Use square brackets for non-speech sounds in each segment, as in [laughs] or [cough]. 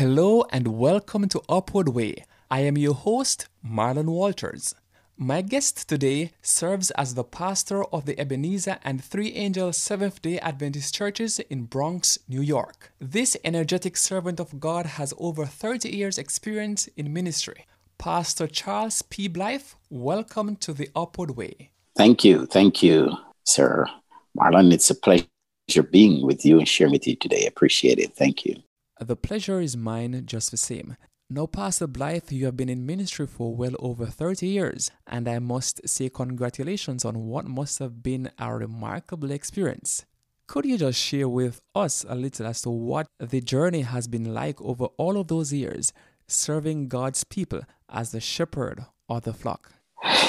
Hello and welcome to Upward Way. I am your host, Marlon Walters. My guest today serves as the pastor of the Ebenezer and Three Angels Seventh day Adventist churches in Bronx, New York. This energetic servant of God has over 30 years' experience in ministry. Pastor Charles P. Blythe, welcome to the Upward Way. Thank you. Thank you, sir. Marlon, it's a pleasure being with you and sharing with you today. Appreciate it. Thank you. The pleasure is mine just the same. Now, Pastor Blythe, you have been in ministry for well over 30 years, and I must say congratulations on what must have been a remarkable experience. Could you just share with us a little as to what the journey has been like over all of those years, serving God's people as the shepherd of the flock?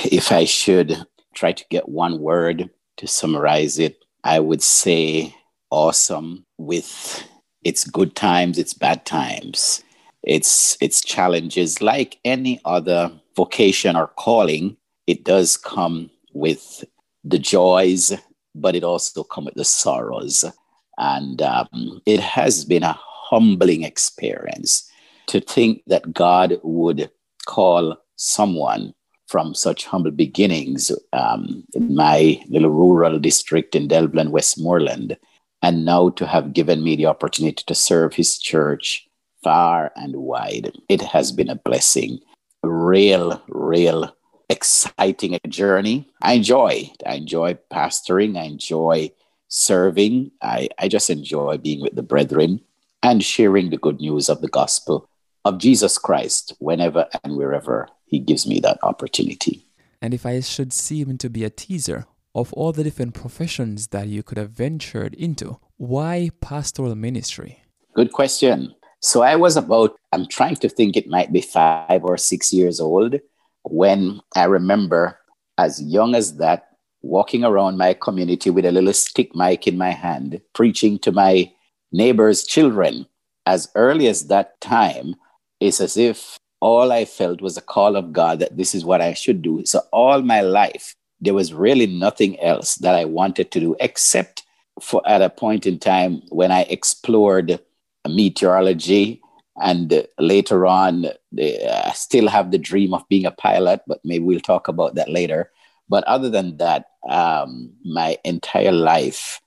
If I should try to get one word to summarize it, I would say awesome with its good times, its bad times, its its challenges. Like any other vocation or calling, it does come with the joys, but it also comes with the sorrows. And um, it has been a humbling experience to think that God would call someone from such humble beginnings um, in my little rural district in Delvland, Westmoreland, and now to have given me the opportunity to serve his church far and wide. It has been a blessing, real, real exciting journey. I enjoy. I enjoy pastoring. I enjoy serving. I, I just enjoy being with the brethren and sharing the good news of the gospel of Jesus Christ whenever and wherever he gives me that opportunity. And if I should seem to be a teaser, of all the different professions that you could have ventured into, why pastoral ministry? Good question. So I was about, I'm trying to think it might be five or six years old when I remember as young as that, walking around my community with a little stick mic in my hand, preaching to my neighbors' children. As early as that time, it's as if all I felt was a call of God that this is what I should do. So all my life, there was really nothing else that I wanted to do except for at a point in time when I explored meteorology and later on I still have the dream of being a pilot but maybe we'll talk about that later. But other than that um, my entire life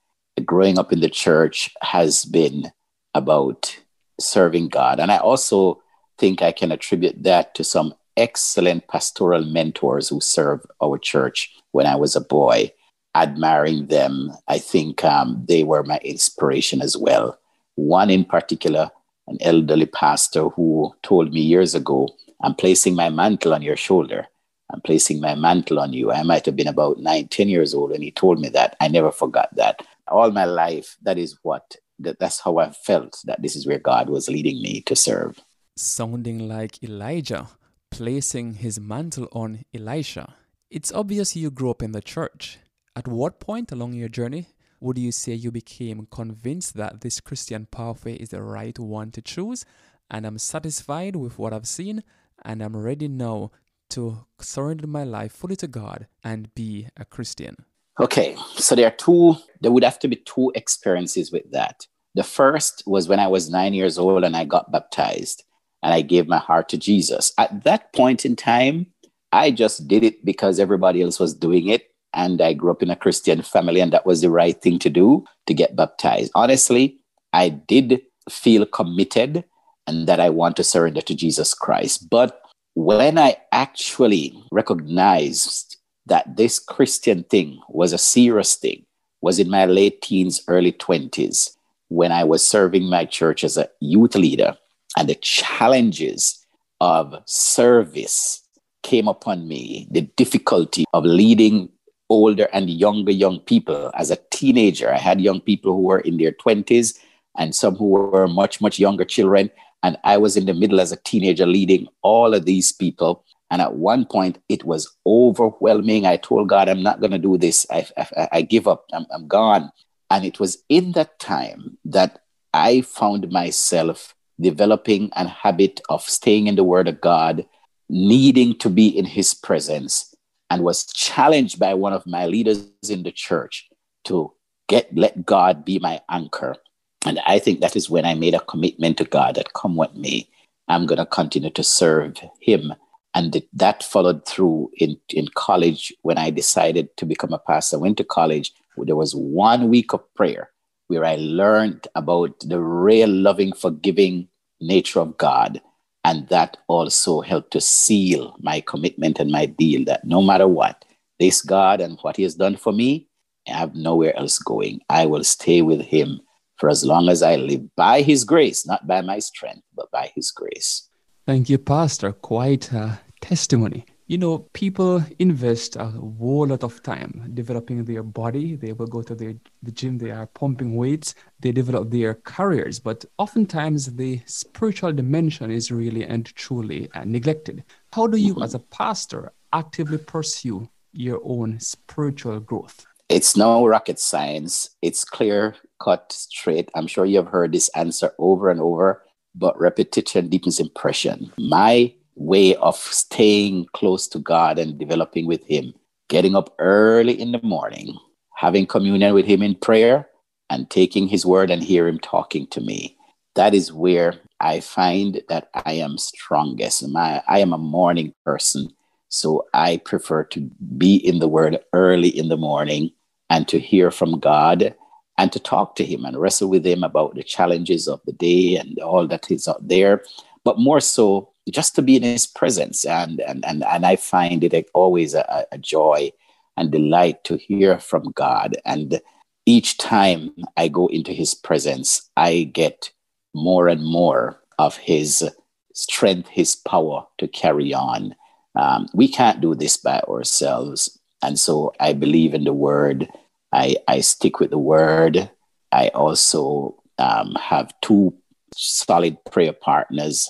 growing up in the church has been about serving god. And i also think i can attribute that to some excellent pastoral mentors who served our church when I was a boy, admiring them. I think um, they were my inspiration as well. One in particular, an elderly pastor who told me years ago, I'm placing my mantle on your shoulder. I'm placing my mantle on you. I might have been about nine, ten years old, and he told me that. I never forgot that. All my life, that is what, that, that's how I felt that this is where God was leading me to serve. Sounding like Elijah placing his mantle on Elisha. It's obvious you grew up in the church. At what point along your journey would you say you became convinced that this Christian pathway is the right one to choose? And I'm satisfied with what I've seen, and I'm ready now to surrender my life fully to God and be a Christian. Okay, so there are two, there would have to be two experiences with that. The first was when I was nine years old and I got baptized and I gave my heart to Jesus. At that point in time, I just did it because everybody else was doing it. And I grew up in a Christian family, and that was the right thing to do to get baptized. Honestly, I did feel committed and that I want to surrender to Jesus Christ. But when I actually recognized that this Christian thing was a serious thing, was in my late teens, early 20s, when I was serving my church as a youth leader, and the challenges of service came upon me, the difficulty of leading older and younger young people. As a teenager, I had young people who were in their 20s and some who were much, much younger children. And I was in the middle as a teenager leading all of these people. And at one point, it was overwhelming. I told God, I'm not going to do this. I, I, I give up. I'm, I'm gone. And it was in that time that I found myself developing a habit of staying in the Word of God, needing to be in His presence, and was challenged by one of my leaders in the church to get let God be my anchor. And I think that is when I made a commitment to God that come with me, I'm going to continue to serve Him. And that followed through in, in college when I decided to become a pastor. I went to college. There was one week of prayer where I learned about the real loving, forgiving nature of God. And that also helped to seal my commitment and my deal that no matter what, this God and what He has done for me, I have nowhere else going. I will stay with Him for as long as I live by His grace, not by my strength, but by His grace. Thank you, Pastor. Quite a testimony. You know, people invest a whole lot of time developing their body. They will go to the, the gym, they are pumping weights, they develop their careers. But oftentimes, the spiritual dimension is really and truly uh, neglected. How do you, as a pastor, actively pursue your own spiritual growth? It's no rocket science, it's clear, cut, straight. I'm sure you've heard this answer over and over, but repetition deepens impression. My way of staying close to God and developing with Him, getting up early in the morning, having communion with Him in prayer, and taking His word and hear Him talking to me. That is where I find that I am strongest. My, I am a morning person, so I prefer to be in the Word early in the morning and to hear from God and to talk to Him and wrestle with Him about the challenges of the day and all that is out there. But more so, just to be in his presence. And, and, and, and I find it always a, a joy and delight to hear from God. And each time I go into his presence, I get more and more of his strength, his power to carry on. Um, we can't do this by ourselves. And so I believe in the word. I, I stick with the word. I also um, have two solid prayer partners,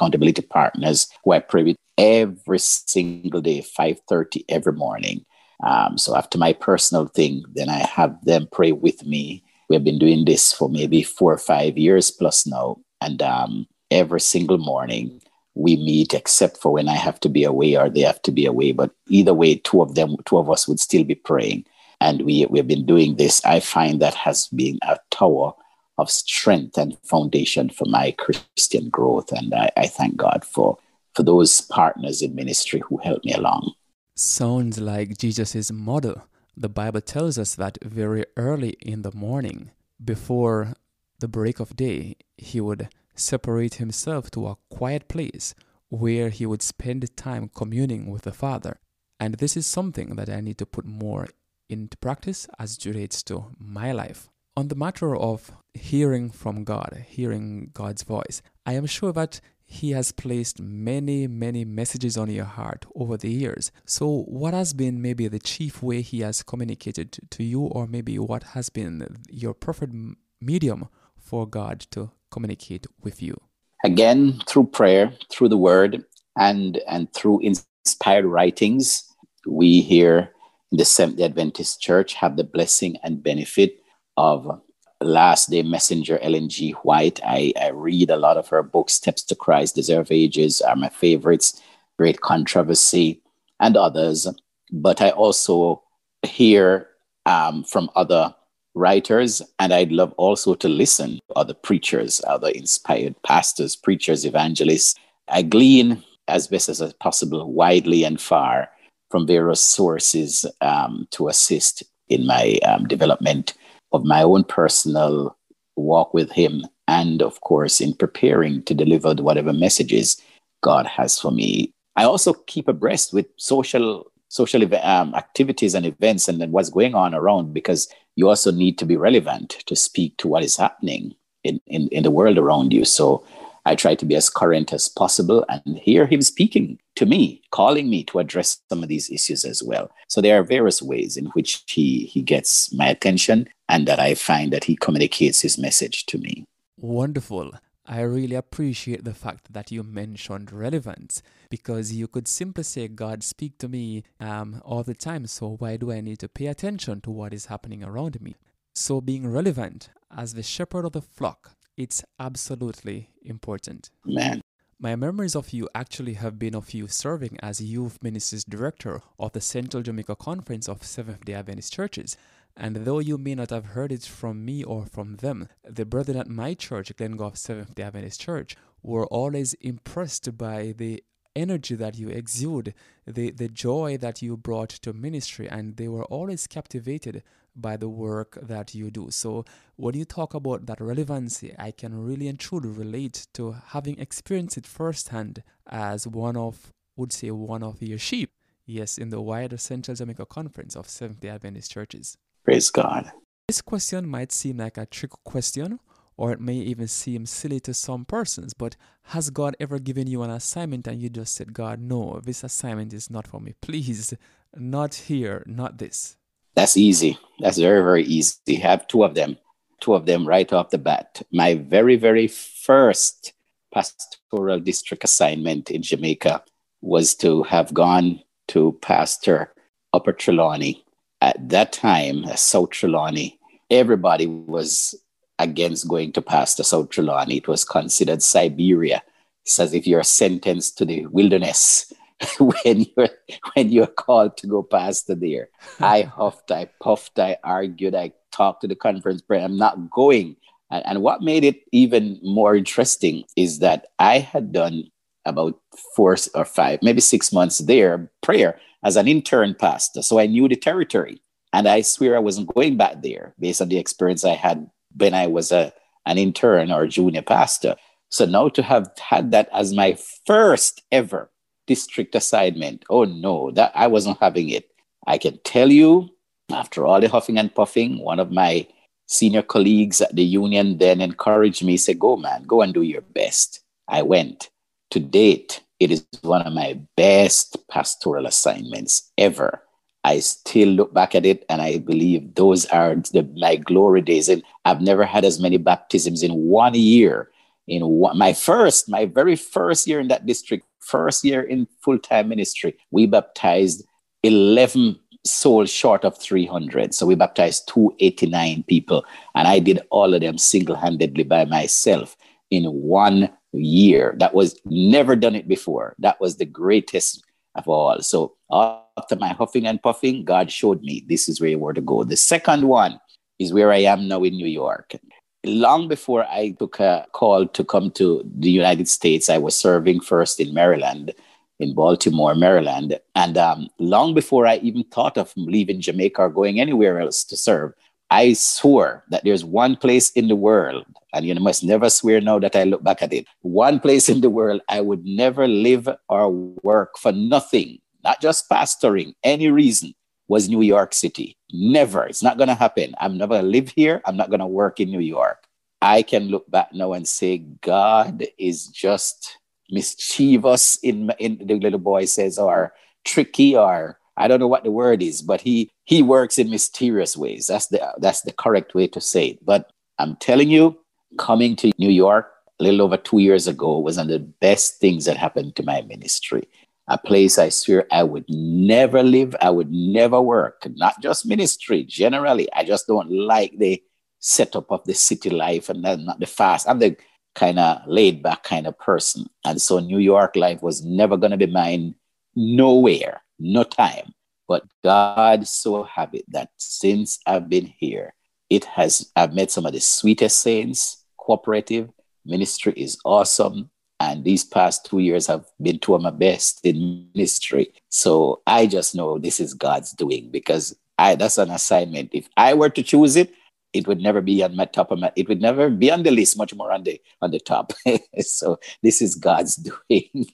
accountability partners who I pray with every single day, 5.30 every morning. Um, so after my personal thing, then I have them pray with me. We've been doing this for maybe four or five years plus now. And um, every single morning we meet, except for when I have to be away or they have to be away. But either way, two of them, two of us would still be praying. And we, we've been doing this. I find that has been a tower of strength and foundation for my Christian growth. And I, I thank God for, for those partners in ministry who helped me along. Sounds like Jesus' model. The Bible tells us that very early in the morning, before the break of day, he would separate himself to a quiet place where he would spend time communing with the Father. And this is something that I need to put more into practice as it relates to my life. On the matter of hearing from God, hearing God's voice, I am sure that He has placed many, many messages on your heart over the years. So, what has been maybe the chief way He has communicated to you, or maybe what has been your preferred medium for God to communicate with you? Again, through prayer, through the Word, and and through inspired writings, we here in the Seventh Adventist Church have the blessing and benefit of last day messenger Ellen G. White. I, I read a lot of her books. Steps to Christ, Desire of Ages are my favorites. Great Controversy and others. But I also hear um, from other writers, and I'd love also to listen to other preachers, other inspired pastors, preachers, evangelists. I glean as best as possible, widely and far, from various sources um, to assist in my um, development of my own personal walk with Him, and of course, in preparing to deliver whatever messages God has for me. I also keep abreast with social social um, activities and events and then what's going on around because you also need to be relevant to speak to what is happening in, in, in the world around you. So I try to be as current as possible and hear him speaking to me, calling me to address some of these issues as well. So there are various ways in which he, he gets my attention and that I find that he communicates his message to me. Wonderful. I really appreciate the fact that you mentioned relevance because you could simply say, God, speak to me um, all the time. So why do I need to pay attention to what is happening around me? So being relevant as the shepherd of the flock, it's absolutely important. Man. My memories of you actually have been of you serving as youth ministries director of the Central Jamaica Conference of Seventh day Adventist Churches. And though you may not have heard it from me or from them, the brethren at my church, Glengoffe Seventh day Adventist Church, were always impressed by the energy that you exude, the, the joy that you brought to ministry, and they were always captivated by the work that you do. So when you talk about that relevancy, I can really and truly relate to having experienced it firsthand as one of, would say, one of your sheep. Yes, in the wider Central Jamaica Conference of Seventh day Adventist churches. Praise God. This question might seem like a trick question, or it may even seem silly to some persons, but has God ever given you an assignment and you just said, God, no, this assignment is not for me. Please, not here, not this? That's easy. That's very, very easy. Have two of them, two of them right off the bat. My very, very first pastoral district assignment in Jamaica was to have gone to pastor Upper Trelawny. At that time, uh, South Trelawny, everybody was against going to pastor South Trelawny. It was considered Siberia. It's as if you're sentenced to the wilderness [laughs] when you're when you're called to go pastor there. I [laughs] huffed, I puffed, I argued, I talked to the conference prayer. I'm not going. And, and what made it even more interesting is that I had done about four or five, maybe six months there, prayer as an intern pastor. So I knew the territory. And I swear I wasn't going back there based on the experience I had when I was a, an intern or junior pastor. So now to have had that as my first ever district assignment. Oh no, that I wasn't having it. I can tell you, after all the huffing and puffing, one of my senior colleagues at the union then encouraged me, said, Go, man, go and do your best. I went. To date, it is one of my best pastoral assignments ever. I still look back at it and I believe those are the, my glory days. And I've never had as many baptisms in one year. In my first, my very first year in that district, first year in full time ministry, we baptized 11 souls short of 300. So we baptized 289 people. And I did all of them single handedly by myself in one year. That was never done it before. That was the greatest of all. So after my huffing and puffing, God showed me this is where you were to go. The second one is where I am now in New York long before I took a call to come to the United States, I was serving first in Maryland, in Baltimore, Maryland. And um, long before I even thought of leaving Jamaica or going anywhere else to serve, I swore that there's one place in the world, and you must never swear now that I look back at it, one place in the world I would never live or work for nothing, not just pastoring, any reason, was New York City. Never. It's not going to happen. I'm never going to live here. I'm not going to work in New York. I can look back now and say, God is just mischievous in, in the little boy says, or tricky, or I don't know what the word is, but he he works in mysterious ways. That's the that's the correct way to say it. But I'm telling you, coming to New York a little over two years ago was one of the best things that happened to my ministry a place I swear I would never live, I would never work, not just ministry, generally. I just don't like the setup of the city life and not the fast. I'm the kind of laid back kind of person. And so New York life was never going to be mine, nowhere, no time. But God so have it that since I've been here, it has, I've met some of the sweetest saints, cooperative, ministry is awesome. And these past two years have been two of my best in ministry. So I just know this is God's doing because I that's an assignment. If I were to choose it, it would never be on my top of my it would never be on the list, much more on the on the top. [laughs] so this is God's [laughs] doing.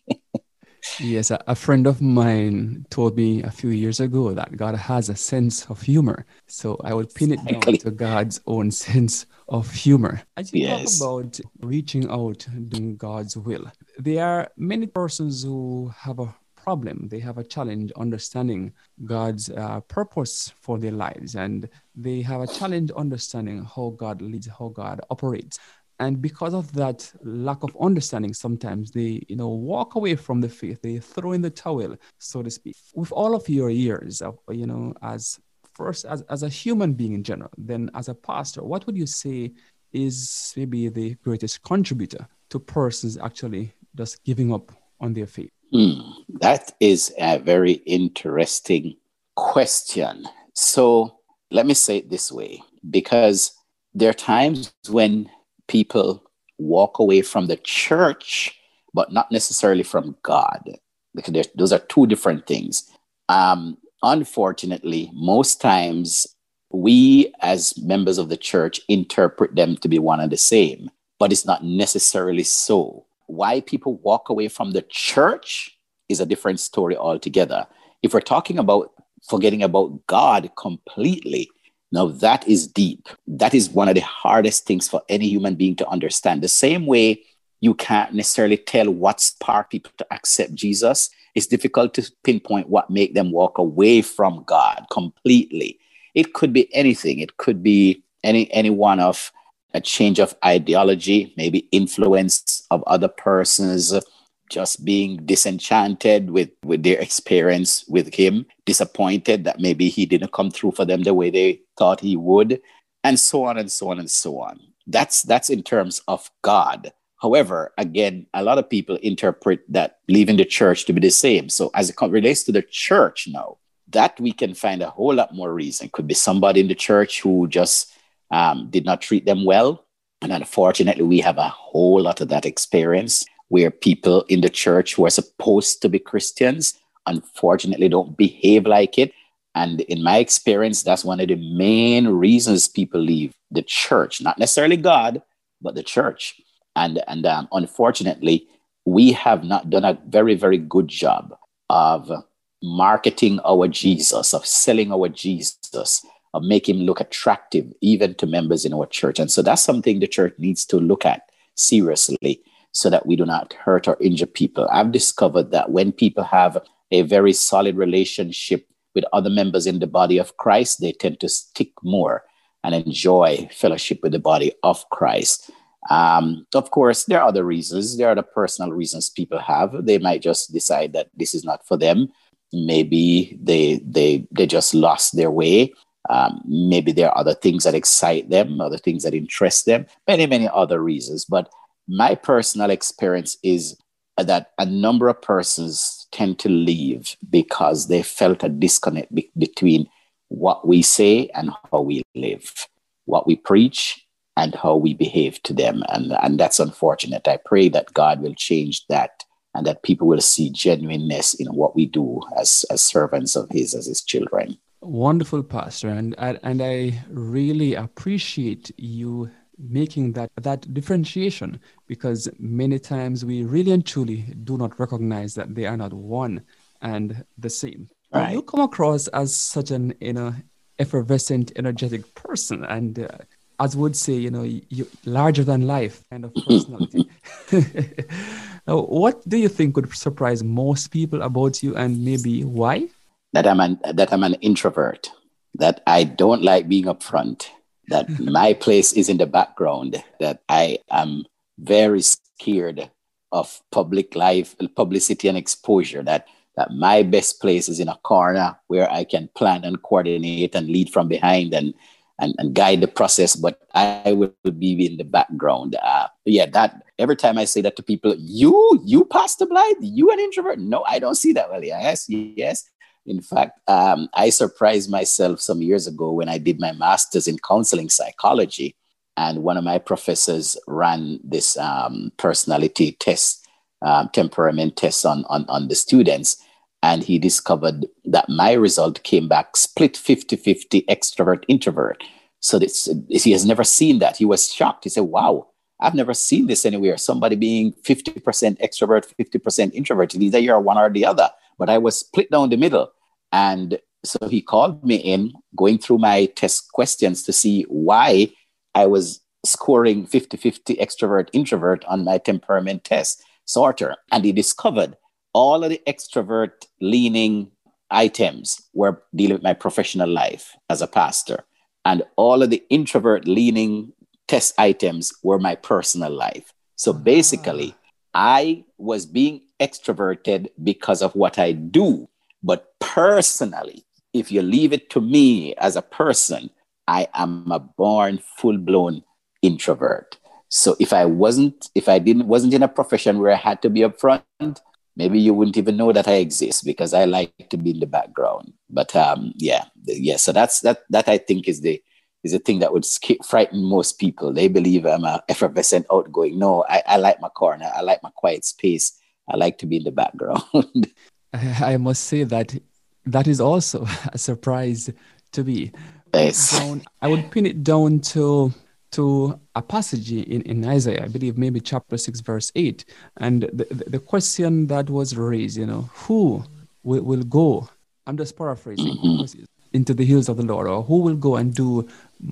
Yes, a, a, friend of mine told me a few years ago that God has a sense of humor. So I would pin it down to God's own sense of humor. As you yes. talk about reaching out, doing God's will, there are many persons who have a problem. They have a challenge understanding God's uh, purpose for their lives, and they have a challenge understanding how God leads, how God operates. And because of that lack of understanding, sometimes they, you know, walk away from the faith. They throw in the towel, so to speak. With all of your years of, you know, as first as, as a human being in general, then as a pastor, what would you say is maybe the greatest contributor to persons actually just giving up on their faith? Hmm, that is a very interesting question. So let me say it this way because there are times when people walk away from the church, but not necessarily from God, because those are two different things. Um, unfortunately, most times we as members of the church interpret them to be one and the same, but it's not necessarily so why people walk away from the church is a different story altogether. If we're talking about forgetting about God completely, now that is deep. That is one of the hardest things for any human being to understand. The same way you can't necessarily tell what spark people to accept Jesus, it's difficult to pinpoint what make them walk away from God completely. It could be anything. It could be any any one of a change of ideology, maybe influence of other persons, just being disenchanted with, with their experience with him, disappointed that maybe he didn't come through for them the way they thought he would, and so on and so on and so on. That's that's in terms of God. However, again, a lot of people interpret that leaving the church to be the same. So as it relates to the church now, that we can find a whole lot more reason. Could be somebody in the church who just um, did not treat them well. And unfortunately, we have a whole lot of that experience where people in the church who are supposed to be Christians, unfortunately, don't behave like it. And in my experience, that's one of the main reasons people leave the church, not necessarily God, but the church. And, and um, unfortunately, we have not done a very, very good job of marketing our Jesus, of selling our Jesus, of making him look attractive even to members in our church. And so that's something the church needs to look at seriously so that we do not hurt or injure people. I've discovered that when people have a very solid relationship with other members in the body of Christ, they tend to stick more and enjoy fellowship with the body of Christ. Um, of course, there are other reasons. There are the personal reasons people have. They might just decide that this is not for them. Maybe they they they just lost their way. Um, maybe there are other things that excite them, other things that interest them, many, many other reasons. But my personal experience is that a number of persons tend to leave because they felt a disconnect be- between what we say and how we live, what we preach and how we behave to them. And, and that's unfortunate. I pray that God will change that and that people will see genuineness in what we do as, as servants of His, as His children wonderful pastor and and i really appreciate you making that that differentiation because many times we really and truly do not recognize that they are not one and the same. Right. you come across as such an you know effervescent energetic person and uh, as would say you know you larger than life kind of personality. [laughs] Now what do you think would surprise most people about you and maybe why? That I'm an that I'm an introvert, that I don't like being up front, that my place is in the background, that I am very scared of public life, publicity and exposure, that that my best place is in a corner where I can plan and coordinate and lead from behind and and, and guide the process, but I will be in the background. Uh, yeah, that every time I say that to people, you, you Pastor Blythe, you an introvert? No, I don't see that well. Yes, yes. In fact, um, I surprised myself some years ago when I did my master's in counseling psychology. And one of my professors ran this um, personality test, um, temperament test on, on, on the students. And he discovered that my result came back split 50 50 extrovert introvert. So this, he has never seen that. He was shocked. He said, Wow, I've never seen this anywhere. Somebody being 50% extrovert, 50% introvert. Either you're one or the other. But I was split down the middle. And so he called me in, going through my test questions to see why I was scoring 50 50 extrovert introvert on my temperament test sorter. And he discovered all of the extrovert leaning items were dealing with my professional life as a pastor. And all of the introvert leaning test items were my personal life. So basically, ah. I was being extroverted because of what I do. But personally, if you leave it to me as a person, I am a born full blown introvert. So if I wasn't, if I didn't, wasn't in a profession where I had to be upfront, maybe you wouldn't even know that I exist because I like to be in the background. But um, yeah, yeah. So that's that. That I think is the is the thing that would frighten most people. They believe I'm a [laughs] effervescent, outgoing. No, I, I like my corner. I like my quiet space. I like to be in the background. [laughs] I must say that that is also [laughs] a surprise to me. Yes. Down, I would pin it down to to a passage in, in Isaiah, I believe maybe chapter 6, verse 8. And the, the, the question that was raised, you know, who will, will go? I'm just paraphrasing. Mm-hmm into the hills of the Lord, or who will go and do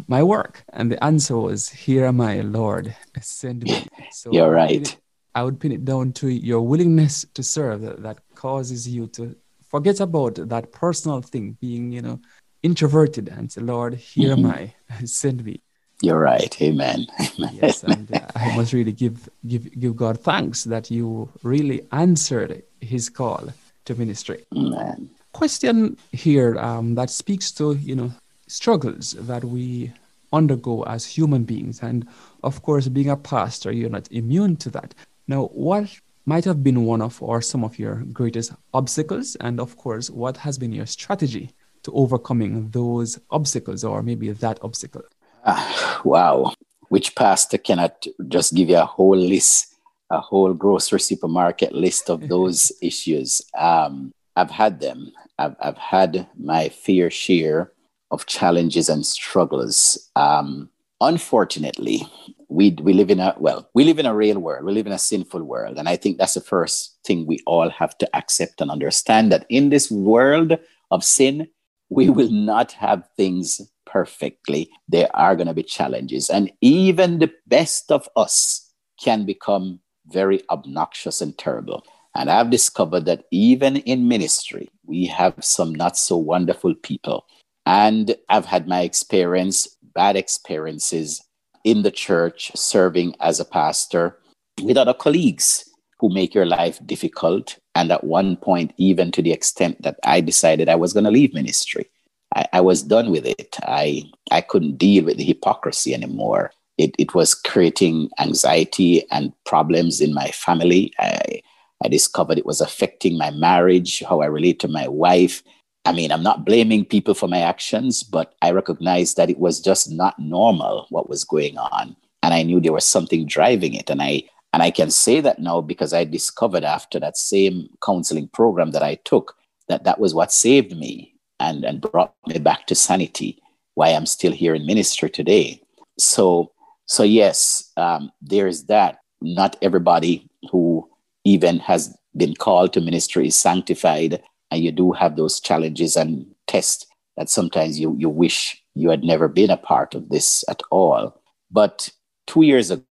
my work? And the answer was, Here am I, Lord, send me. So You're right. I would pin it down to your willingness to serve that, that causes you to forget about that personal thing, being, you know, introverted and say, Lord, here mm-hmm. am I, [laughs] send me. You're right. Amen. Amen. [laughs] Yes, and uh, I must really give, give give God thanks that you really answered His call to ministry. Amen question here um, that speaks to you know struggles that we undergo as human beings and of course being a pastor you're not immune to that now what might have been one of or some of your greatest obstacles and of course what has been your strategy to overcoming those obstacles or maybe that obstacle uh, wow which pastor cannot just give you a whole list a whole grocery supermarket list of those [laughs] issues um, I've had them. I've, I've had my fair share of challenges and struggles. Um, unfortunately, we, we live in a, well, we live in a real world. We live in a sinful world. And I think that's the first thing we all have to accept and understand that in this world of sin, we will not have things perfectly. There are going to be challenges. And even the best of us can become very obnoxious and terrible. And I've discovered that even in ministry, we have some not so wonderful people. And I've had my experience, bad experiences in the church, serving as a pastor with other colleagues who make your life difficult. And at one point, even to the extent that I decided I was going to leave ministry. I, I, was done with it. I, I couldn't deal with the hypocrisy anymore. It, it was creating anxiety and problems in my family. I, I discovered it was affecting my marriage, how I relate to my wife. I mean, I'm not blaming people for my actions, but I recognized that it was just not normal what was going on. And I knew there was something driving it. And I and I can say that now because I discovered after that same counseling program that I took that that was what saved me and, and brought me back to sanity, why I'm still here in ministry today. So, so yes, um, there's that. Not everybody who even has been called to ministry is sanctified and you do have those challenges and tests that sometimes you, you wish you had never been a part of this at all. But two years ago,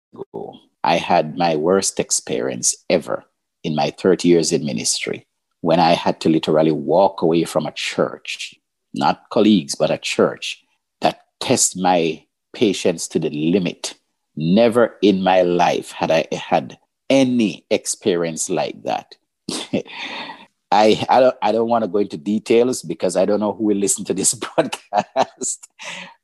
I had my worst experience ever in my 30 years in ministry when I had to literally walk away from a church, not colleagues, but a church that test my patience to the limit. Never in my life had I had any experience like that. [laughs] I, I don't, I don't want to go into details because I don't know who will listen to this [laughs] podcast,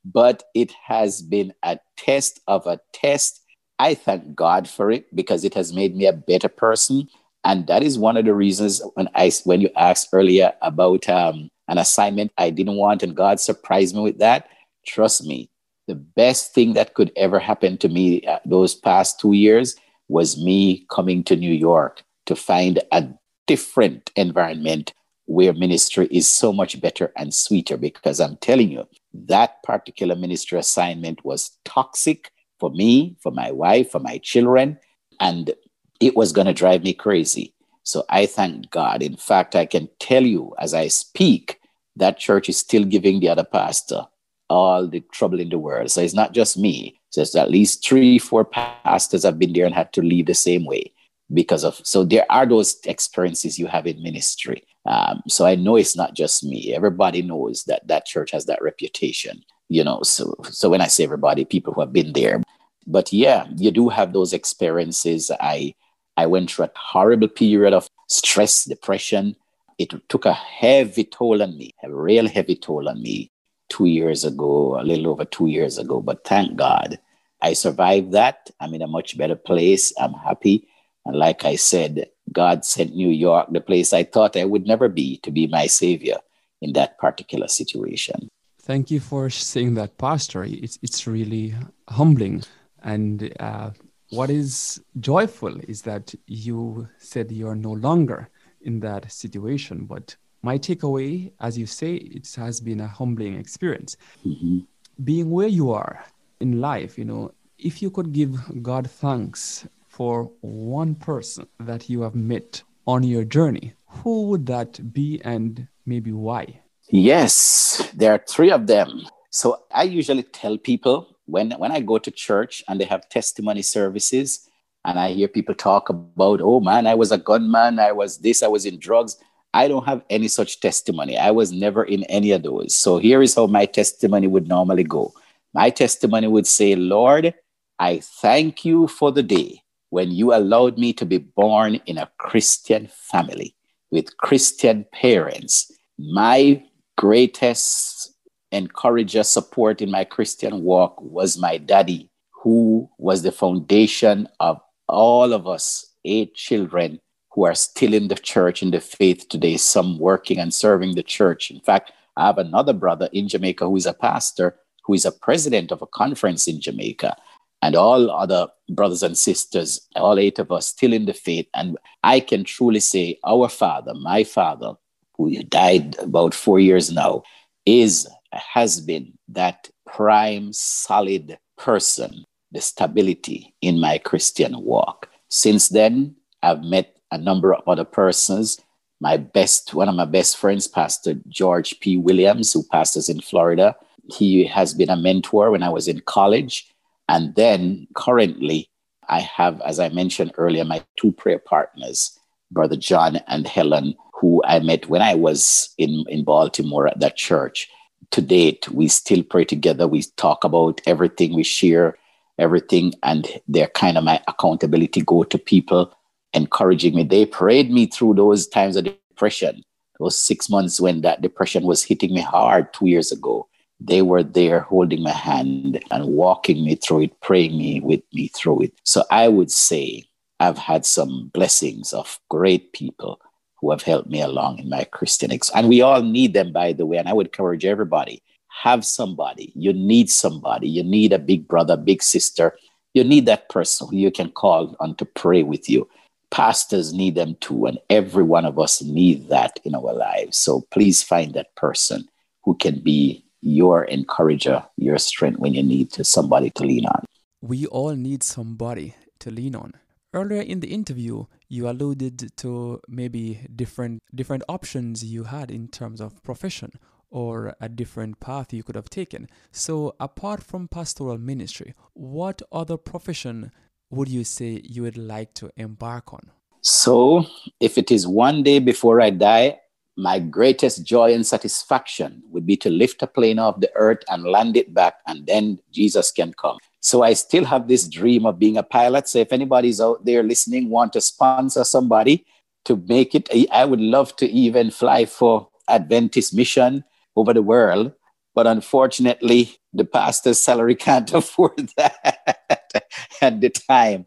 but it has been a test of a test. I thank God for it because it has made me a better person. And that is one of the reasons when I when you asked earlier about um, an assignment I didn't want and God surprised me with that. Trust me, the best thing that could ever happen to me uh, those past two years was me coming to New York to find a different environment where ministry is so much better and sweeter because I'm telling you, that particular ministry assignment was toxic for me, for my wife, for my children. And it was going to drive me crazy. So I thank God. In fact, I can tell you as I speak, that church is still giving the other pastor all the trouble in the world. So it's not just me. So it's at least three, four pastors have been there and had to leave the same way because of. So there are those experiences you have in ministry. Um, so I know it's not just me. Everybody knows that that church has that reputation. You know, so so when I say everybody, people who have been there. But yeah, you do have those experiences. I I went through a horrible period of stress, depression. It took a heavy toll on me, a real heavy toll on me two years ago, a little over two years ago. But thank God I survived that. I'm in a much better place. I'm happy. And like I said, God sent New York, the place I thought I would never be, to be my savior in that particular situation. Thank you for saying that, Pastor. It's, it's really humbling. And uh, what is joyful is that you said you're no longer in that situation. But my takeaway, as you say, it has been a humbling experience. Mm-hmm. Being where you are in life, you know, if you could give God thanks for one person that you have met on your journey, who would that be and maybe why? Yes, there are three of them. So I usually tell people when when I go to church and they have testimony services and I hear people talk about, oh man, I was a gunman, I was this, I was in drugs. I don't have any such testimony. I was never in any of those. So here is how my testimony would normally go. My testimony would say, Lord, I thank you for the day when you allowed me to be born in a Christian family with Christian parents. My greatest encourager, support in my Christian walk was my daddy, who was the foundation of all of us, eight children who are still in the church, in the faith today, some working and serving the church. In fact, I have another brother in Jamaica who is a pastor, who is a president of a conference in Jamaica, and all other brothers and sisters, all eight of us still in the faith. And I can truly say, our father, my father, who died about four years now, is has been that prime, solid person, the stability in my Christian walk. Since then, I've met a number of other persons. My best, one of my best friends, Pastor George P. Williams, who pastors in Florida. He has been a mentor when I was in college. And then currently, I have, as I mentioned earlier, my two prayer partners, Brother John and Helen, who I met when I was in, in Baltimore at that church to date, we still pray together. We talk about everything, we share everything, and they're kind of my accountability go to people, encouraging me. They prayed me through those times of depression, those six months when that depression was hitting me hard two years ago. They were there holding my hand and walking me through it, praying me with me through it. So I would say I've had some blessings of great people who have helped me along in my Christian ex- and we all need them by the way and I would encourage everybody have somebody. You need somebody. You need a big brother big sister. You need that person who you can call on to pray with you. Pastors need them too and every one of us need that in our lives. So please find that person who can be your encourager your strength when you need to somebody to lean on we all need somebody to lean on earlier in the interview you alluded to maybe different different options you had in terms of profession or a different path you could have taken. So apart from pastoral ministry, what other profession would you say you would like to embark on? So, if it is one day before I die, my greatest joy and satisfaction would be to lift a plane off the earth and land it back, and then Jesus can come. So I still have this dream of being a pilot. So if anybody's out there listening, want to sponsor somebody to make it, I would love to even fly for Adventist mission over the world. But unfortunately, the pastor's salary [laughs] can't afford that [laughs] at the time.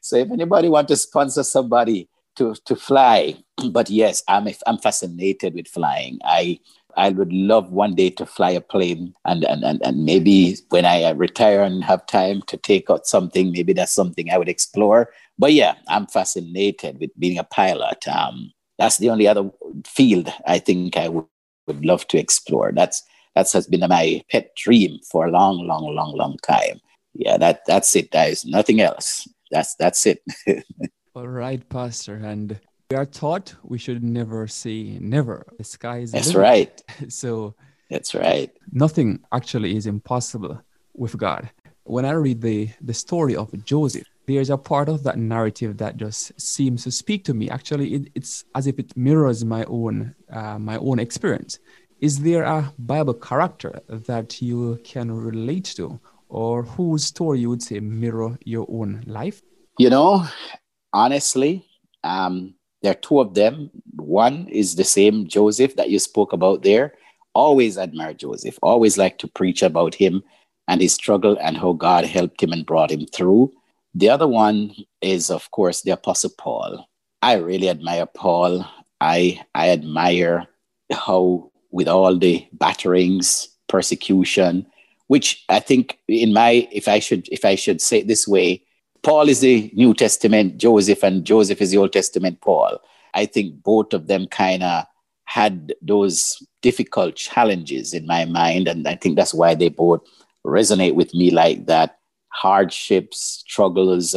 So if anybody want to sponsor somebody to, to fly, [clears throat] but yes, I'm, I'm fascinated with flying. I I would love one day to fly a plane and, and, and, and maybe when I retire and have time to take out something, maybe that's something I would explore. But yeah, I'm fascinated with being a pilot. Um, that's the only other field I think I would, would love to explore. That's that has been my pet dream for a long, long, long, long time. yeah, that that's it, guys. Nothing else. That's that's it. [laughs] All right, Pastor. And we are taught we should never say never. The sky is That's right. [laughs] So that's right. Nothing actually is impossible with God. When I read the the story of Joseph, there's a part of that narrative that just seems to speak to me. Actually, it, it's as if it mirrors my own uh, my own experience. Is there a Bible character that you can relate to, or whose story you would say mirror your own life? You know, honestly, um, there are two of them. One is the same Joseph that you spoke about there. Always admire Joseph, always like to preach about him and his struggle and how God helped him and brought him through. The other one is, of course, the Apostle Paul. I really admire Paul. I, I admire how, with all the batterings, persecution, which I think in my if I should if I should say it this way, Paul is the New Testament Joseph and Joseph is the Old Testament Paul. I think both of them kind of had those difficult challenges in my mind and I think that's why they both resonate with me like that hardships, struggles,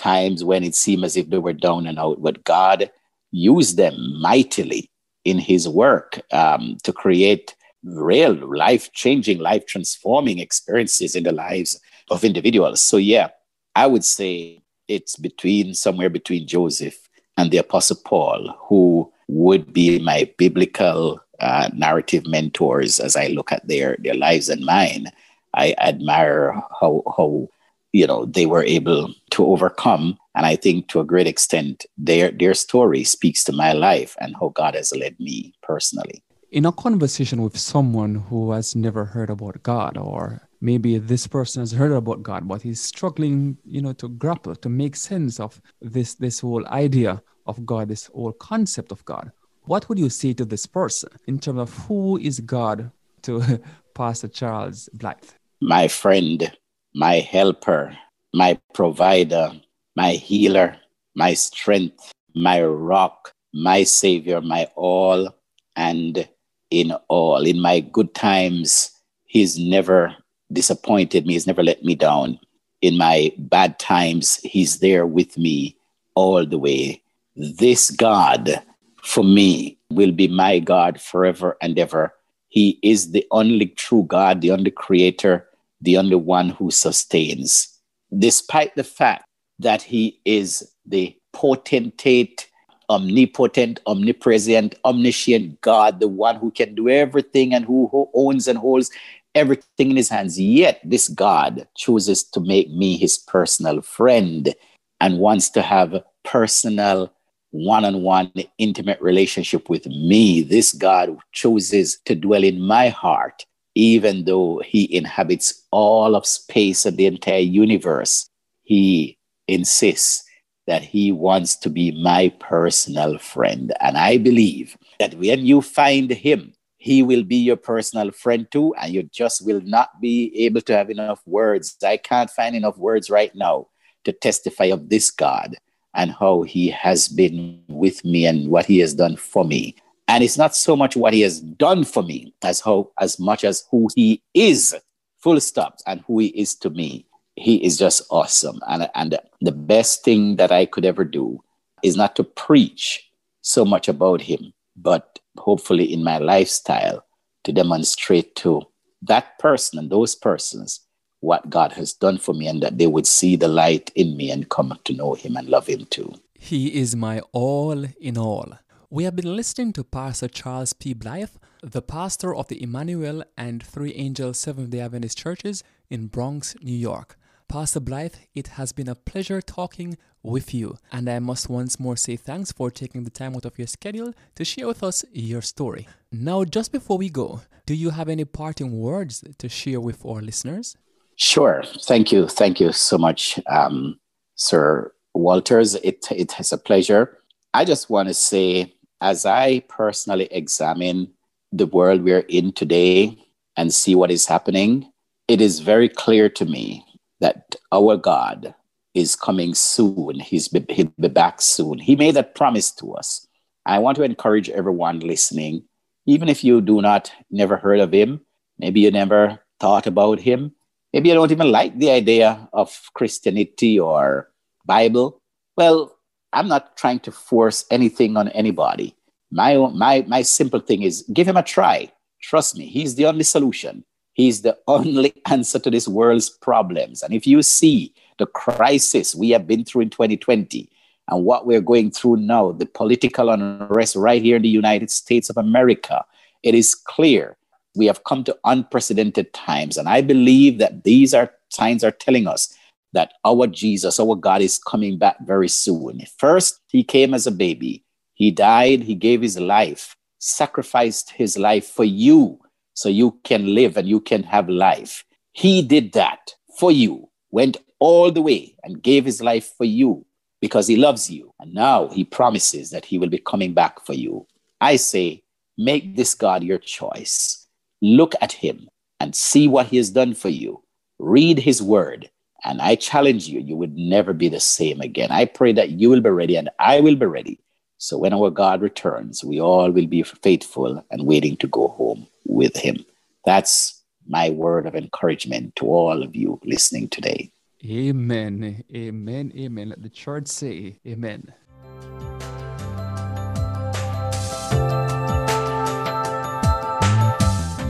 times when it seemed as if they were down and out, but God used them mightily in his work um, to create real life changing, life transforming experiences in the lives of individuals. So, yeah, I would say it's between somewhere between Joseph and the Apostle Paul, who would be my biblical uh, narrative mentors as I look at their, their lives and mine. I admire how, how you know they were able to overcome and i think to a great extent their their story speaks to my life and how god has led me personally in a conversation with someone who has never heard about God, or maybe this person has heard about God, but he's struggling, you know, to grapple, to make sense of this this whole idea of God, this whole concept of God. What would you say to this person in terms of who is God to [laughs] Pastor Charles Blythe? My friend, my helper, my provider, my healer, my strength, my rock, my savior, my all, and in all. In my good times, He's never disappointed me, He's never let me down. In my bad times, He's there with me all the way. This God, for me, will be my God forever and ever. He is the only true God, the only creator, the only one who sustains. Despite the fact that He is the potentate omnipotent, omnipresent, omniscient God, the one who can do everything and who, owns and holds everything in his hands. Yet this God chooses to make me his personal friend and wants to have personal one-on-one intimate relationship with me. This God chooses to dwell in my heart, even though he inhabits all of space and the entire universe. He insists that he wants to be my personal friend. And I believe that when you find him, he will be your personal friend too, and you just will not be able to have enough words. I can't find enough words right now to testify of this God and how he has been with me and what he has done for me. And it's not so much what he has done for me as how as much as who he is, full stop, and who he is to me he is just awesome. And, and the best thing that I could ever do is not to preach so much about him, but hopefully in my lifestyle to demonstrate to that person and those persons what God has done for me and that they would see the light in me and come to know him and love him too. He is my all in all. We have been listening to Pastor Charles P. Blythe, the pastor of the Emmanuel and Three Angels Seventh day Adventist churches in Bronx, New York. Pastor Blythe, it has been a pleasure talking with you, and I must once more say thanks for taking the time out of your schedule to share with us your story. Now, just before we go, do you have any parting words to share with our listeners? Sure. Thank you. Thank you so much, um, Sir Walters. It, it is a pleasure. I just want to say, as I personally examine the world we're in today and see what is happening, it is very clear to me that our God is coming soon. He's be, he'll be back soon. He made that promise to us. I want to encourage everyone listening, even if you do not never heard of him, maybe you never thought about him, Maybe you don't even like the idea of Christianity or Bible. Well, I'm not trying to force anything on anybody. My, my, my simple thing is give him a try. Trust me, he's the only solution. He's the only [laughs] answer to this world's problems. And if you see the crisis we have been through in 2020 and what we're going through now, the political unrest right here in the United States of America, it is clear we have come to unprecedented times. And I believe that these are signs are telling us that our Jesus, our God, is coming back very soon. First, he came as a baby. He died, he gave his life, sacrificed his life for you so you can live and you can have life. He did that for you, went all the way and gave his life for you because he loves you. And now he promises that he will be coming back for you. I say, make this God your choice. Look at him and see what he has done for you. Read his word. And I challenge you, you would never be the same again. I pray that you will be ready and I will be ready. So when our God returns, we all will be faithful and waiting to go home with him. That's my word of encouragement to all of you listening today. Amen. Amen. Amen. Let the church say, Amen.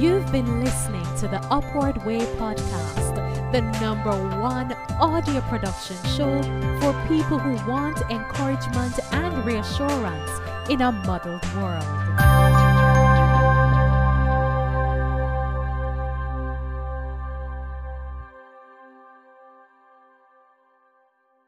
You've been listening to the Upward Way podcast, the number one audio production show for people who want encouragement and reassurance in a muddled world.